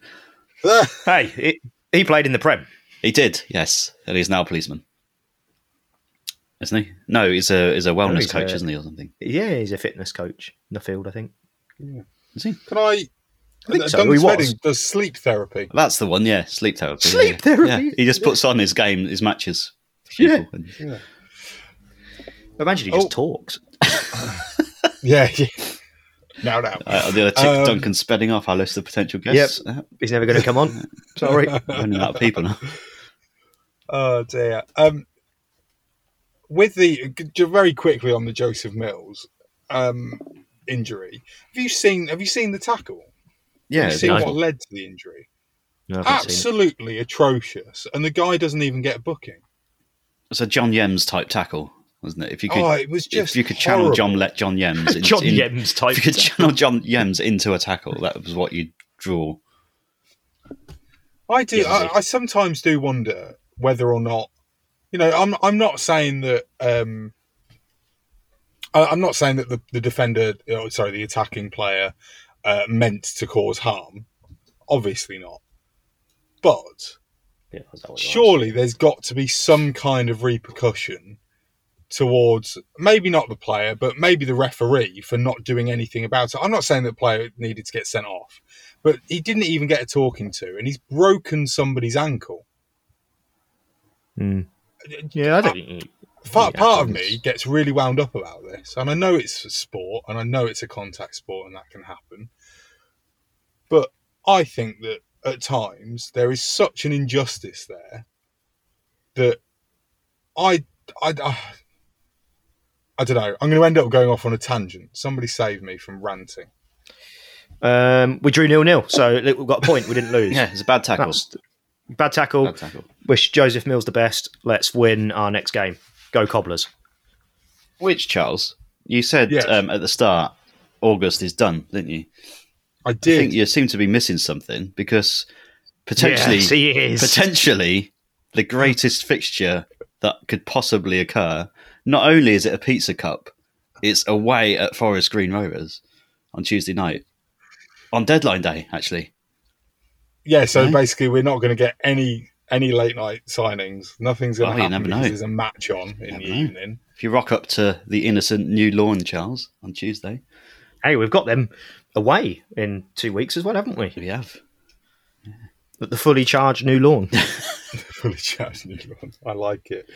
hey, he, he played in the Prem. He did, yes, and he's now a policeman, isn't he? No, he's a he's a wellness he's coach, a- isn't he, or something? Yeah, he's a fitness coach in the field, I think. Yeah. Is he? Can I? I think so, Duncan he was. Spedding does sleep therapy. That's the one, yeah. Sleep therapy. Sleep yeah. therapy? Yeah. He just puts on his game, his matches. Yeah. and- Yeah. Imagine he just Oh. talks. [LAUGHS] Yeah. yeah. Now, now. Uh, the other tick Um, Duncan Spedding off our list of potential guests. Yep. He's never going to come on. [LAUGHS] Sorry. Uh, running out of people now. Oh dear. Um, with the very quickly on the Joseph Mills um, injury, have you seen? Have you seen the tackle? Yeah, have you seen no. what led to the injury? No, I haven't seen it. Absolutely atrocious, and the guy doesn't even get a booking. it's a John Yems type tackle, wasn't it? If you could, oh, it was just if you could channel. John, let John Yems, [LAUGHS] in- John in- Yems type. If you could channel John Yems into a tackle, that was what you'd draw. I do. Yeah, I. I sometimes do wonder whether or not, you know, I'm I'm not saying that. Um, I, I'm not saying that the the defender, oh, sorry, the attacking player, uh, meant to cause harm. Obviously not. But Yeah, is that what it was? surely there's got to be some kind of repercussion towards maybe not the player, but maybe the referee for not doing anything about it. I'm not saying that the player needed to get sent off, but he didn't even get a talking to, and he's broken somebody's ankle. Mm. Yeah, I don't think he- Part, Yeah, part of me gets really wound up about this, and I know it's a sport, and I know it's a contact sport, and that can happen. But I think that at times there is such an injustice there that I, I, I, I don't know. I'm going to end up going off on a tangent. Somebody save me from ranting. Um, we drew nil nil, so we've got a point. We didn't lose. Yeah, it's a bad tackle. That's- bad tackle. Bad tackle. Wish Joseph Mills the best. Let's win our next game. Go Cobblers. Which Charles? You said Yes. um, at the start, August is done, didn't you? I I think you seem to be missing something because potentially, Yes, he is. potentially, the greatest fixture that could possibly occur. Not only is it a pizza cup, it's away at Forest Green Rovers on Tuesday night, on deadline day. Actually, yeah. So Right. basically, we're not going to get any any late night signings. Nothing's going Oh, to you happen never because know. there's a match on in the know. evening. if you rock up to the innocent new lawn, Charles, on Tuesday, Hey, we've got them away in two weeks as well, haven't we? we have. At the fully charged new lawn. [LAUGHS] [LAUGHS] fully charged neuron. I like it.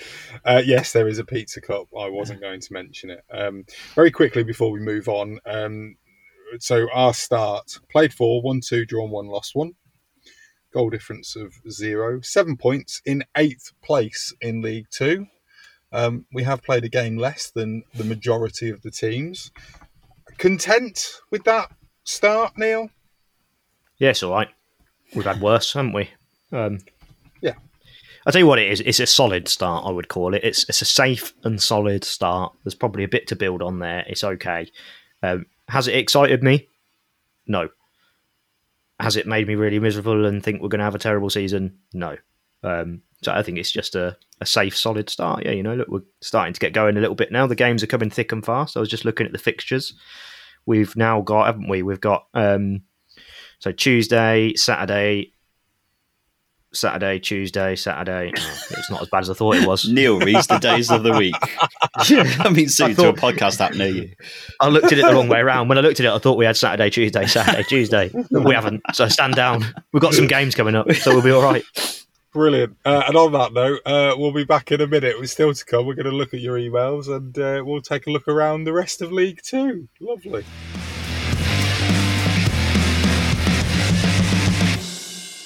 Uh, yes, there is a pizza cup. I wasn't going to mention it. Um, very quickly before we move on. Um, so our start played four, one, two, drawn one, lost one. Goal difference of zero, seven points in eighth place in League Two. Um, we have played a game less than the majority of the teams. Content with that start, Neil? Yeah, it's all right. We've had worse, haven't we? Um, Yeah. I'll tell you what it is. It's a solid start, I would call it. It's it's a safe and solid start. There's probably a bit to build on there. It's okay. Um, has it excited me? No. Has it made me really miserable and think we're going to have a terrible season? No. Um, so I think it's just a, a safe, solid start. Yeah, you know, look, we're starting to get going a little bit now. The games are coming thick and fast. I was just looking at the fixtures. We've now got, haven't we? We've got um, so Tuesday, Saturday, Saturday, Tuesday, Saturday. Oh, it's not as bad as I thought it was. [LAUGHS] Neil reads the days of the week. [LAUGHS] [LAUGHS] Coming soon I to a podcast app near you. I looked at it the wrong way around. When I looked at it, I thought we had Saturday, Tuesday, Saturday, Tuesday. We haven't. So stand down. We've got some games coming up, so we'll be all right. Brilliant. Uh, and on that note, uh, we'll be back in a minute. We're still to come. We're going to look at your emails and uh, we'll take a look around the rest of League Two. Lovely.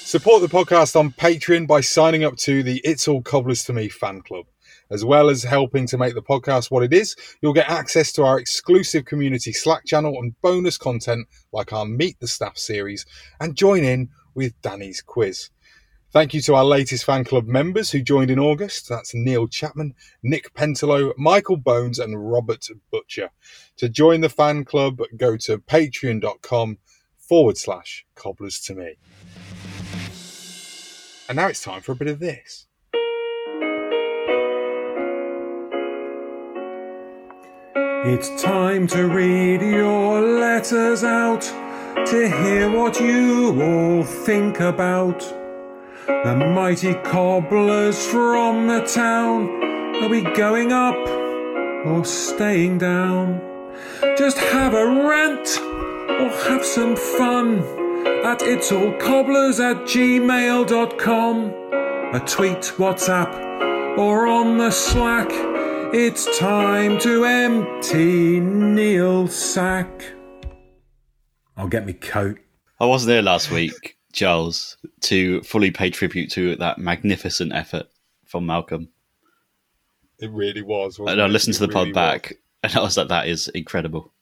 Support the podcast on Patreon by signing up to the It's All Cobblers to Me fan club. As well as helping to make the podcast what it is, you'll get access to our exclusive community Slack channel and bonus content like our Meet the Staff series and join in with Danny's quiz. Thank you to our latest fan club members who joined in August. That's Neil Chapman, Nick Pentelo, Michael Bones, and Robert Butcher. To join the fan club, go to patreon.com forward slash cobblers to me. And now it's time for a bit of this. It's time to read your letters out to hear what you all think about the mighty cobblers from the town. Are we going up or staying down? Just have a rant or have some fun at it's all cobblers at gmail.com. A tweet, WhatsApp, or on the Slack. It's time to empty Neil's sack. I'll get me coat. I wasn't there last week, Charles, to fully pay tribute to that magnificent effort from Malcolm. It really was. And I listened to the It pod really back, and I was like, "That is incredible."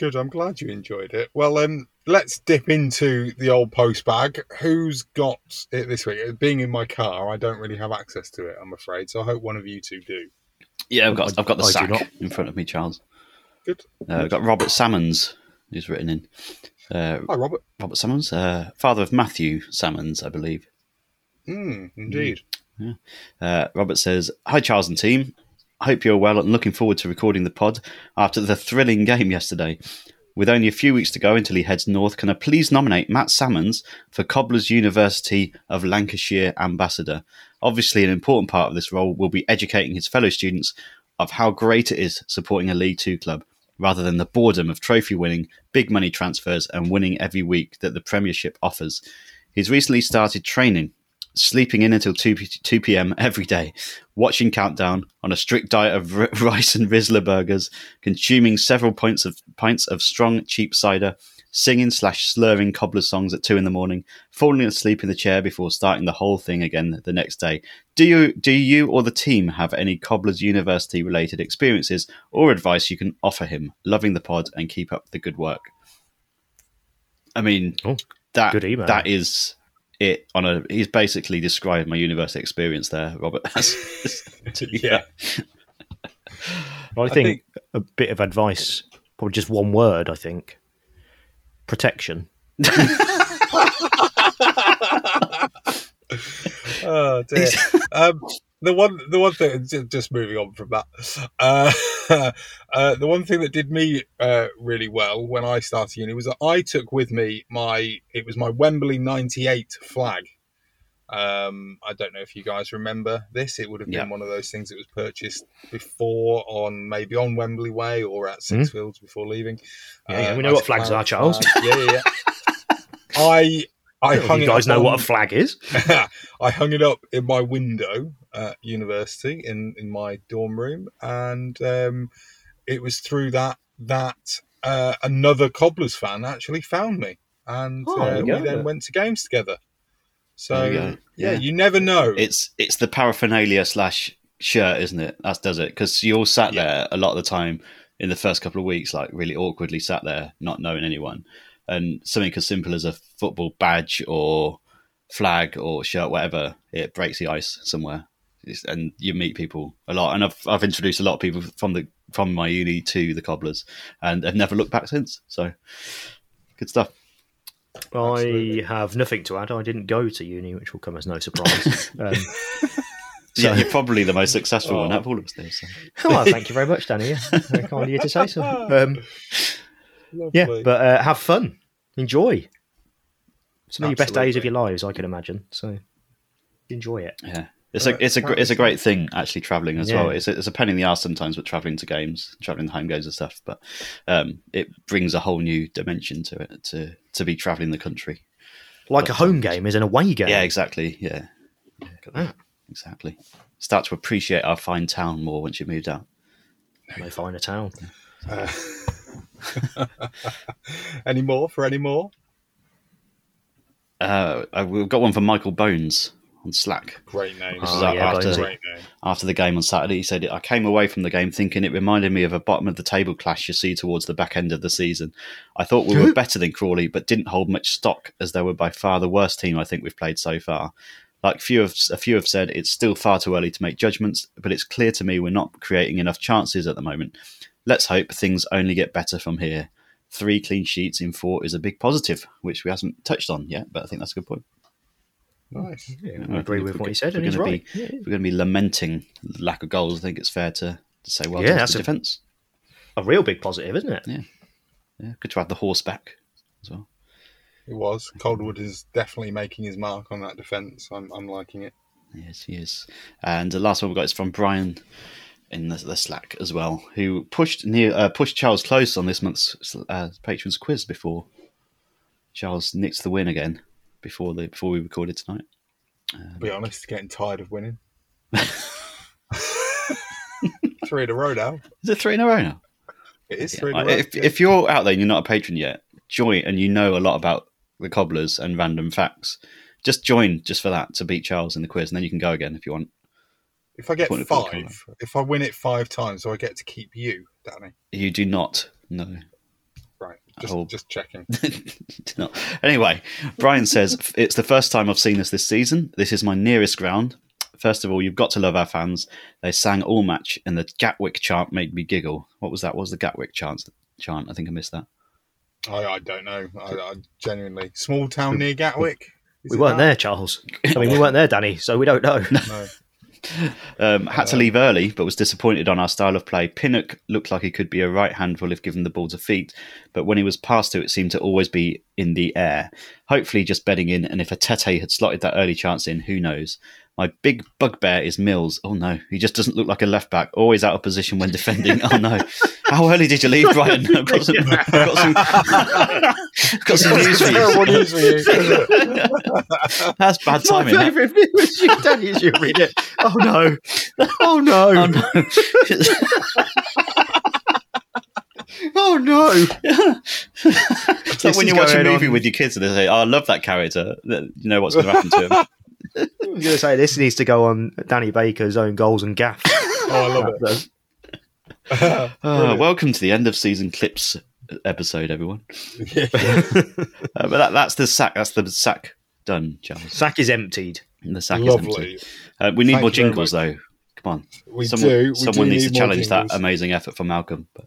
Good. I'm glad you enjoyed it. Well, um, let's dip into the old post bag. Who's got it this week? Being in my car, I don't really have access to it. I'm afraid. So I hope one of you two do. Yeah, I've got I've got the I do not. sack in front of me, Charles. Good. Uh, I've got Robert Salmons, who's written in. Uh, Hi, Robert. Robert Salmons, uh, father of Matthew Salmons, I believe. Mm, indeed. Yeah. Uh, Robert says, Hi, Charles and team. Hope you're well and looking forward to recording the pod after the thrilling game yesterday. With only a few weeks to go until he heads north, can I please nominate Matt Salmons for Cobblers University of Lancashire Ambassador? Obviously, an important part of this role will be educating his fellow students of how great it is supporting a League Two club, rather than the boredom of trophy winning, big money transfers, and winning every week that the Premiership offers. He's recently started training sleeping in until 2, 2 p.m. every day, watching Countdown on a strict diet of r- [LAUGHS] rice and Rizzler burgers, consuming several pints of, pints of strong, cheap cider, singing slash slurring cobbler songs at 2 in the morning, falling asleep in the chair before starting the whole thing again the next day. Do you, do you or the team have any Cobblers University related experiences or advice you can offer him? Loving the pod and keep up the good work. I mean, oh, that good email. that is it on a. He's basically described my university experience there, Robert. [LAUGHS] [LAUGHS] yeah. Well, I I think, think- a bit of advice, probably just one word. I think protection. [LAUGHS] oh dear. um, the one, the one thing, just moving on from that, uh, [LAUGHS] uh, the one thing that did me uh, really well when I started uni was that I took with me my, it was my Wembley '98 flag. Um, I don't know if you guys remember this. It would have been Yeah. one of those things that was purchased before on maybe on Wembley Way or at Sixfields before leaving. Yeah, yeah, Uh, we know what flags are, Charles. Yeah, yeah, yeah. [LAUGHS] I I hung you guys know what a flag is. [LAUGHS] I hung it up in my window at university in, in my dorm room, and um, it was through that that uh, another Cobblers fan actually found me, and Oh, uh, we then went to games together. So you go. yeah, you never know. It's it's the paraphernalia slash shirt, isn't it? That does it because you all sat there a lot of the time in the first couple of weeks, like really awkwardly sat there, not knowing anyone, and something as simple as a football badge or flag or shirt, whatever, it breaks the ice somewhere, It's- and you meet people a lot. And I've I've introduced a lot of people from the from my uni to the cobblers, and they've never looked back since. So good stuff. I have nothing to add. I didn't go to uni, which will come as no surprise. [LAUGHS] um, Yeah, So- you're probably the most successful one out of all of us there. So. [LAUGHS] well, thank you very much, Danny. Yeah, very kind of you to say so. [LAUGHS] Um, yeah, but uh, have fun, enjoy. Some of your best days of your lives, I can imagine. So enjoy it. Yeah. It's a it's a it's a great thing actually traveling as Yeah. well. It's a, it's a pain in the ass sometimes with traveling to games, traveling to home games and stuff. But um, it brings a whole new dimension to it to to be traveling the country. Like a home game is an away game. Yeah, exactly. Yeah, Look exactly. Start to appreciate our fine town more once you moved out. No finer town. Uh, [LAUGHS] any more for any more? Uh, we've got one from Michael Bones on Slack. Great name. Oh, yeah, after, Great name. after the game on Saturday. He said, I came away from the game thinking it reminded me of a bottom of the table clash you see towards the back end of the season. I thought we were better than Crawley, but didn't hold much stock as they were by far the worst team I think we've played so far. Like few have, a few have said, it's still far too early to make judgments, but it's clear to me we're not creating enough chances at the moment. Let's hope things only get better from here. Three clean sheets in four is a big positive, which we haven't touched on yet, but I think that's a good point. Nice. Yeah, I I agree with what he said, we're gonna right. Be, Yeah. we're going to be lamenting lack of goals, I think it's fair to to say well Yeah, done that's to a- defence. A real big positive, isn't it? Yeah. Yeah, good to have the horse back as well. It was. Coldwood is definitely making his mark on that defence. I'm, I'm liking it. Yes, he is. And the last one we've got is from Brian in the, the Slack as well, who pushed near uh, pushed Charles close on this month's uh, patrons quiz before Charles nicked the win again before the before we recorded tonight. To be honest, getting tired of winning. [LAUGHS] three in a row now. Is it three in a row now? It is Yeah, three in a I- row. If, if you're out there and you're not a patron yet, join and you know a lot about the cobblers and random facts. Just join just for that to beat Charles in the quiz, and then you can go again if you want. If I get Point of control. five, if I win it five times, do I get to keep you, Danny? You do not No. Right. Just, Oh. just checking. [LAUGHS] Do not. Anyway, Brian says it's the first time I've seen us this season. This is my nearest ground. First of all, you've got to love our fans. They sang all match, and the Gatwick chant made me giggle. What was that? What was the Gatwick chant? Chant? I think I missed that. I, I don't know. I, I genuinely small town near Gatwick. Is We weren't that? there, Charles. I mean, we weren't there, Danny, so we don't know. No. [LAUGHS] Um, had to leave early, but was disappointed on our style of play. Pinnock looked like he could be a right handful if given the ball to feet, but when he was passed to, it seemed to always be in the air. Hopefully, just bedding in, and if Etete had slotted that early chance in, who knows? My big bugbear is Mills. Oh no, he just doesn't look like a left back. Always out of position when defending. Oh no, how early did you leave, Brian? I've got some, I've got some, I've got some news for you. News for you. That's bad timing. My favourite bit was you, as you read it. Oh no. Oh no. Oh no. Oh no. It's like when you watch a movie on. with your kids and they say, oh, I love that character. You know what's going to happen to him. I was going to say this needs to go on Danny Baker's own goals and gaff. [LAUGHS] Oh, I love it. Oh, [LAUGHS] welcome to the end of season clips episode, everyone. [LAUGHS] Uh, but that, that's the sack. That's the sack done, Charles. Sack is emptied. The sack is Lovely. empty. Uh, we need Thank more you very jingles, though. Come on. We someone, do. We someone do needs need to more challenge that amazing effort from Malcolm. But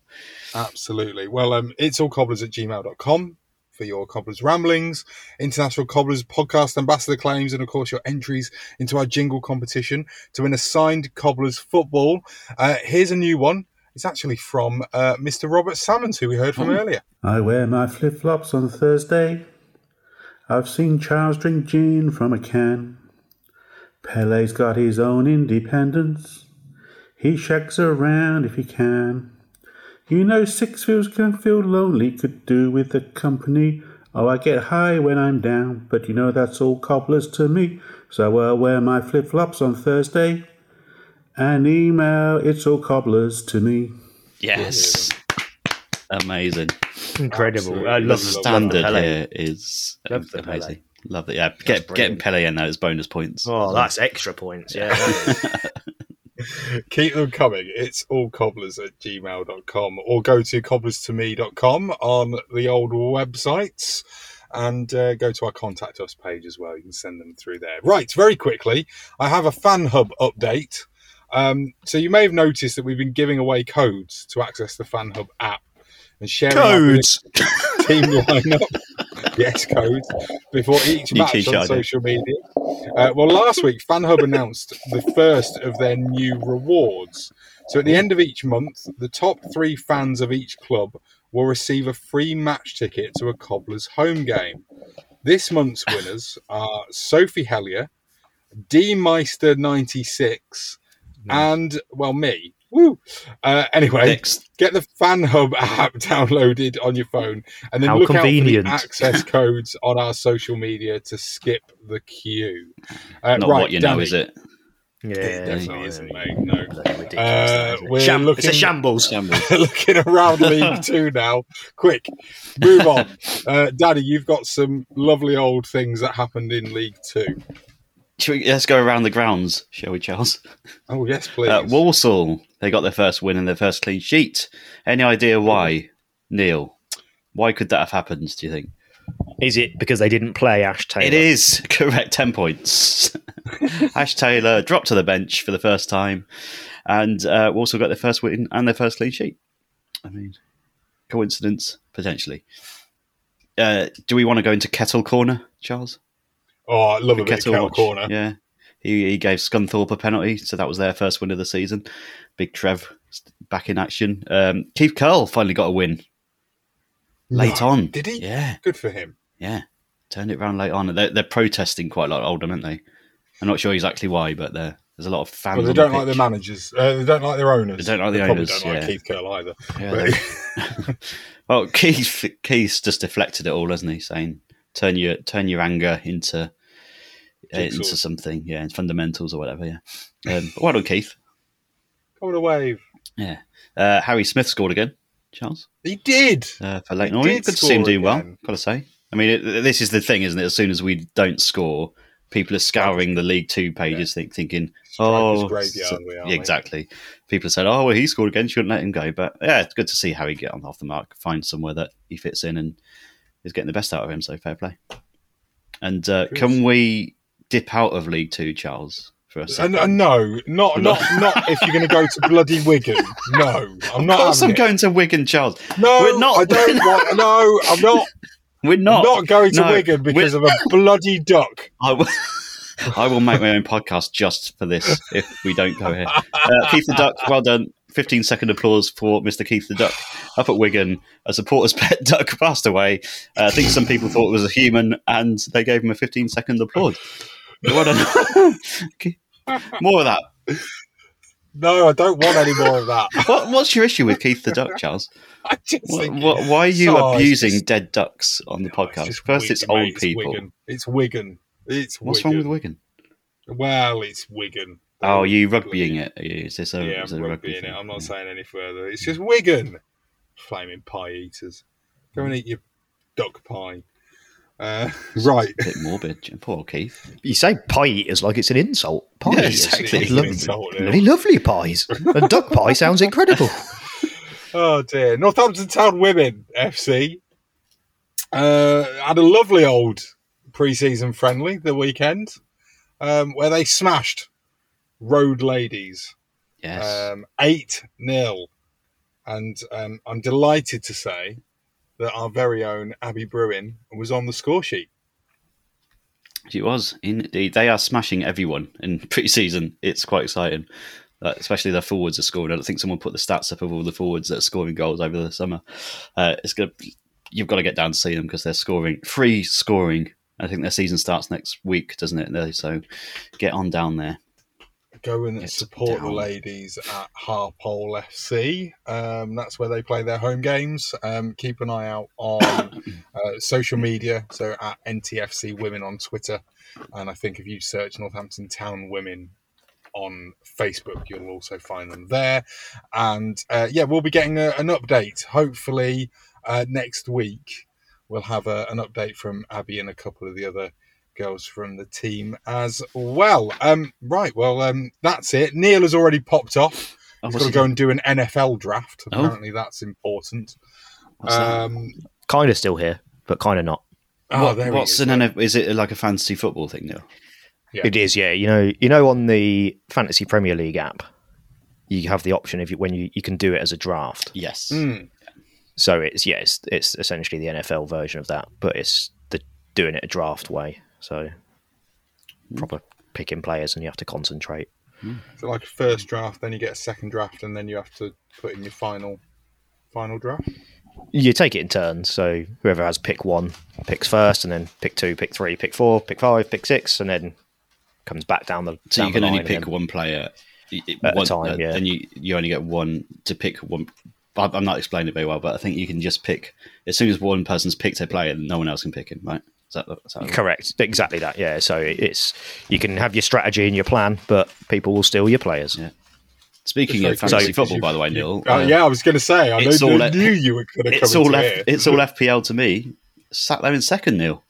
Absolutely. Well, um, it's all cobblers at gmail.com for your cobblers ramblings, international cobblers podcast ambassador claims, and of course your entries into our jingle competition to win a signed cobblers football. Uh, here's a new one. It's actually from uh, Mr. Robert Salmons, who we heard from earlier. I wear my flip flops on Thursday. I've seen Charles drink gin from a can. Pele's got his own independence. He shakes around if he can. You know, six fields can feel lonely, could do with the company. Oh, I get high when I'm down, but you know that's all cobblers to me. So I'll wear my flip flops on Thursday and email it's all cobblers to me. yes, amazing. Incredible. I love The love standard Pele. here is Love the Pele. amazing. Love it. Yeah, get, getting Pele in there is bonus points. Oh, that's extra points. Yeah. [LAUGHS] [LAUGHS] Keep them coming. It's all cobblers at gmail.com or go to cobblerstome.com on the old websites and uh, go to our contact us page as well. You can send them through there. Right, very quickly, I have a fan hub update. Um, so you may have noticed that we've been giving away codes to access the fan hub app and sharing Codes. [LAUGHS] team lineup. Yes, codes before each match on social media. Uh, well, last week, FanHub announced the first of their new rewards. So at the end of each month, the top three fans of each club will receive a free match ticket to a Cobblers home game. This month's winners are Sophie Hellier, D Meister 96, and, well, me. Woo! Uh, anyway, Next. get the Fan Hub app [LAUGHS] downloaded on your phone and then How look convenient. out for the access [LAUGHS] codes on our social media to skip the queue. Uh, Not right, what you know, Danny. is it? Yeah. It definitely isn't, mate. No. Ridiculous, Uh, isn't it? we're Sham- looking, It's a [LAUGHS] shambles. looking around League Two now. Quick, move on. Uh, Daddy, you've got some lovely old things that happened in League Two. Shall we, let's go around the grounds, shall we, Charles? Oh yes, [LAUGHS] please. Uh, Walsall, they got their first win and their first clean sheet. Any idea why, Neil? Why could that have happened, do you think? Is it because they didn't play Ash Taylor? It is [LAUGHS] correct, 10 points. [LAUGHS] Ash Taylor dropped to the bench for the first time, and uh, Walsall got their first win and their first clean sheet. I mean, coincidence? Potentially. Uh, do we want to go into Kettle Corner, Charles? Oh, I love a bit Kettle Corner. Yeah. He, he gave Scunthorpe a penalty, so that was their first win of the season. Big Trev back in action. Um, Keith Curle finally got a win late No. on. Did he? Yeah, Good for him. yeah. Turned it around late on. They're, they're protesting quite a lot older, aren't they? I'm not sure exactly why, but they're, there's a lot of fans. Well, they on the don't like their managers. Uh, they don't like their owners. They don't like the probably owners, Don't like yeah. Keith Curle either. Yeah, [LAUGHS] [LAUGHS] Well, Keith Keith's just deflected it all, hasn't he? Saying turn your turn your anger into uh, into something, yeah, fundamentals or whatever. Yeah. Um, well done, Keith. Come on a wave. Yeah. Uh, Harry Smith scored again. Charles He did. uh, for Leyton He Orient. Good to see him doing well. Got to say. I mean, it, this is the thing, isn't it? As soon as we don't score, people are scouring the League Two pages, think, thinking, "Oh, graveyard so- we yeah, exactly." People said, "Oh, well, he scored again. Shouldn't let him go." But yeah, it's good to see Harry get on off the mark, find somewhere that he fits in, and is getting the best out of him. So fair play. And uh, can we dip out of League Two, Charles, for a Uh, second? n- no, not not not if you're going to go to bloody Wigan. No, I'm not. Of course, I'm it. going to Wigan, Charles. No, we're not. I don't [LAUGHS] want. No, I'm not. We're not. not going to No, Wigan because of a bloody duck. I will, [LAUGHS] I will make my own podcast just for this if we don't go here. Uh, Keith the Duck, well done. 15 second applause for Mr. Keith the Duck up at Wigan. A supporter's [LAUGHS] pet duck passed away. Uh, I think some people thought it was a human and they gave him a 15 second applause. [LAUGHS] More of that. No, I don't want any more of that. [LAUGHS] What, what's your issue with Keith the Duck, Charles? I just What, think what, why are you Oh, abusing just- dead ducks on the podcast? just First, it's old mate, people. Wigan. It's Wigan. It's What's Wigan. wrong with Wigan? Well, it's Wigan. Oh, are you rugbying it? Is this a, yeah, is I'm a rugby rugby it. I'm not saying any further. It's just Wigan. Flaming pie eaters. Go and eat your duck pie. Uh, [LAUGHS] right. A bit morbid. Poor old Keith. You say pie eaters like it's an insult. Pie Yeah, eaters. exactly. It's It's lovely, insult, yeah. bloody lovely pies. And duck pie sounds incredible. [LAUGHS] Oh dear. Northampton Town Women FC uh, had a lovely old pre-season friendly the weekend um, where they smashed Road Ladies Yes. um, eight 0 and um, I'm delighted to say that our very own Abby Bruin was on the score sheet. It was indeed. They are smashing everyone in [LAUGHS] pre-season. It's quite exciting, uh, especially their forwards are scoring. I don't think someone put the stats up of all the forwards that are scoring goals over the summer. Uh, it's gonna. You've got to get down to see them because they're scoring free scoring. I think their season starts next week, doesn't it? So get on down there. Go and support the ladies at Harpole FC. Um, that's where they play their home games. Um, keep an eye out on [COUGHS] uh, social media. So at NTFC Women on Twitter, and I think if you search Northampton Town Women on Facebook, you'll also find them there. And uh, yeah, we'll be getting a, an update. Hopefully uh, next week, we'll have a, an update from Abby and a couple of the other girls from the team as well. Um, right, well, um, that's it. Neil has already popped off. Oh, He's what's got to go and do an NFL draft. Oh. Apparently, that's important. What's that? Um, kind of still here, but kind of not. oh, What- there what's is. an NF- Is it like a fantasy football thing now? Yeah. It is, yeah. You know, you know, on the Fantasy Premier League app, you have the option if you, when you, you can do it as a draft. Yes. Mm. So it's yeah, it's, it's essentially the NFL version of that, but it's the doing it a draft way. So proper picking players, and you have to concentrate. So, like a first draft, then you get a second draft, and then you have to put in your final final draft. You take it in turns. So whoever has pick one picks first, and then pick two, pick three, pick four, pick five, pick six, and then comes back down the. So down you can the only pick one player y- y- At a time, uh, yeah. and you you only get one to pick one. I- I'm not explaining it very well, but I think you can just pick as soon as one person's picked a player, no one else can pick him, right? Is that, is that Correct, exactly that. Yeah, so it's you can have your strategy and your plan, but people will steal your players. Yeah. Speaking It's of fantasy good, 'cause football, you- by the way, Neil. Uh, uh, yeah, I was going to say. I it's knew, all knew you were going to It's come all F- here. it's all FPL to me. Sat there in second, Neil.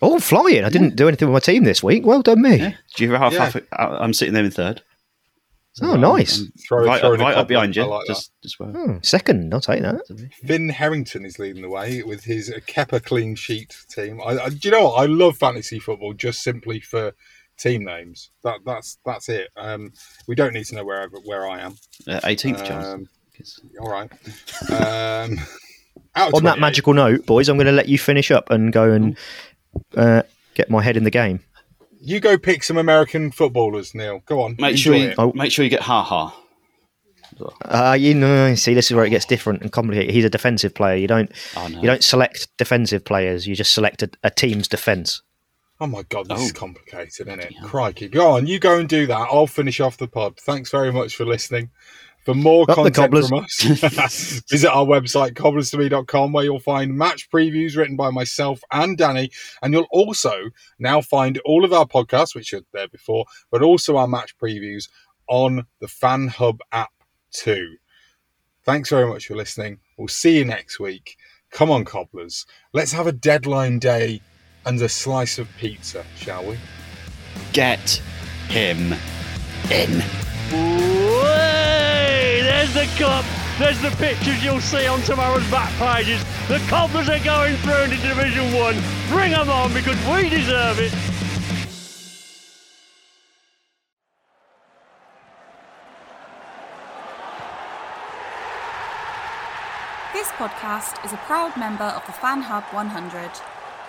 Oh, flying! I didn't do anything with my team this week. Well done, me. Yeah. Do you ever have Yeah. half? a- I'm sitting there in third. Oh, nice. Throw- right throw up, right up behind you. I like that. just, just well. Hmm, second, I'll take that. Finn Harrington is leading the way with his Kepper clean sheet team. I, I, do you know what? I love fantasy football just simply for team names. That that's that's it. Um, we don't need to know where where I am. Uh, 18th chance. Um, all right. Um, [LAUGHS] out On that magical note, boys, I'm going to let you finish up and go and uh, get my head in the game. You go pick some American footballers, Neil. Go on. Make sure you it. Oh. make sure you get ha ha. Uh, you know, see, this is where it gets different and complicated. He's a defensive player. You don't, Oh, no. you don't select defensive players. You just select a, a team's defense. Oh my god, this is Oh. complicated, isn't it? Crikey. Go on, you go and do that. I'll finish off the pod. Thanks very much for listening. For more Up content from us, [LAUGHS] visit our website, cobblers2me.com, where you'll find match previews written by myself and Danny. And you'll also now find all of our podcasts, which are there before, but also our match previews on the Fan Hub app too. Thanks very much for listening. We'll see you next week. Come on, cobblers. Let's have a deadline day and a slice of pizza, shall we? Get him in. There's the cup. There's the pictures you'll see on tomorrow's back pages. The Cobblers are going through into Division 1. Bring them on because we deserve it. This podcast is a proud member of the Fan Hub 100.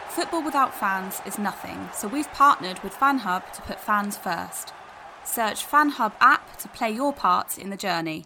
Football without fans is nothing, so we've partnered with Fan Hub to put fans first. Search Fan Hub app to play your part in the journey.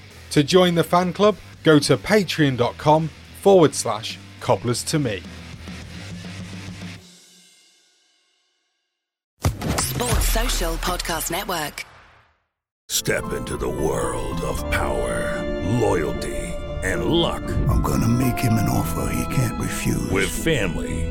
To join the fan club, go to patreon.com forward slash cobblers to me. Sports Social Podcast Network. Step into the world of power, loyalty, and luck. I'm gonna make him an offer he can't refuse. With family,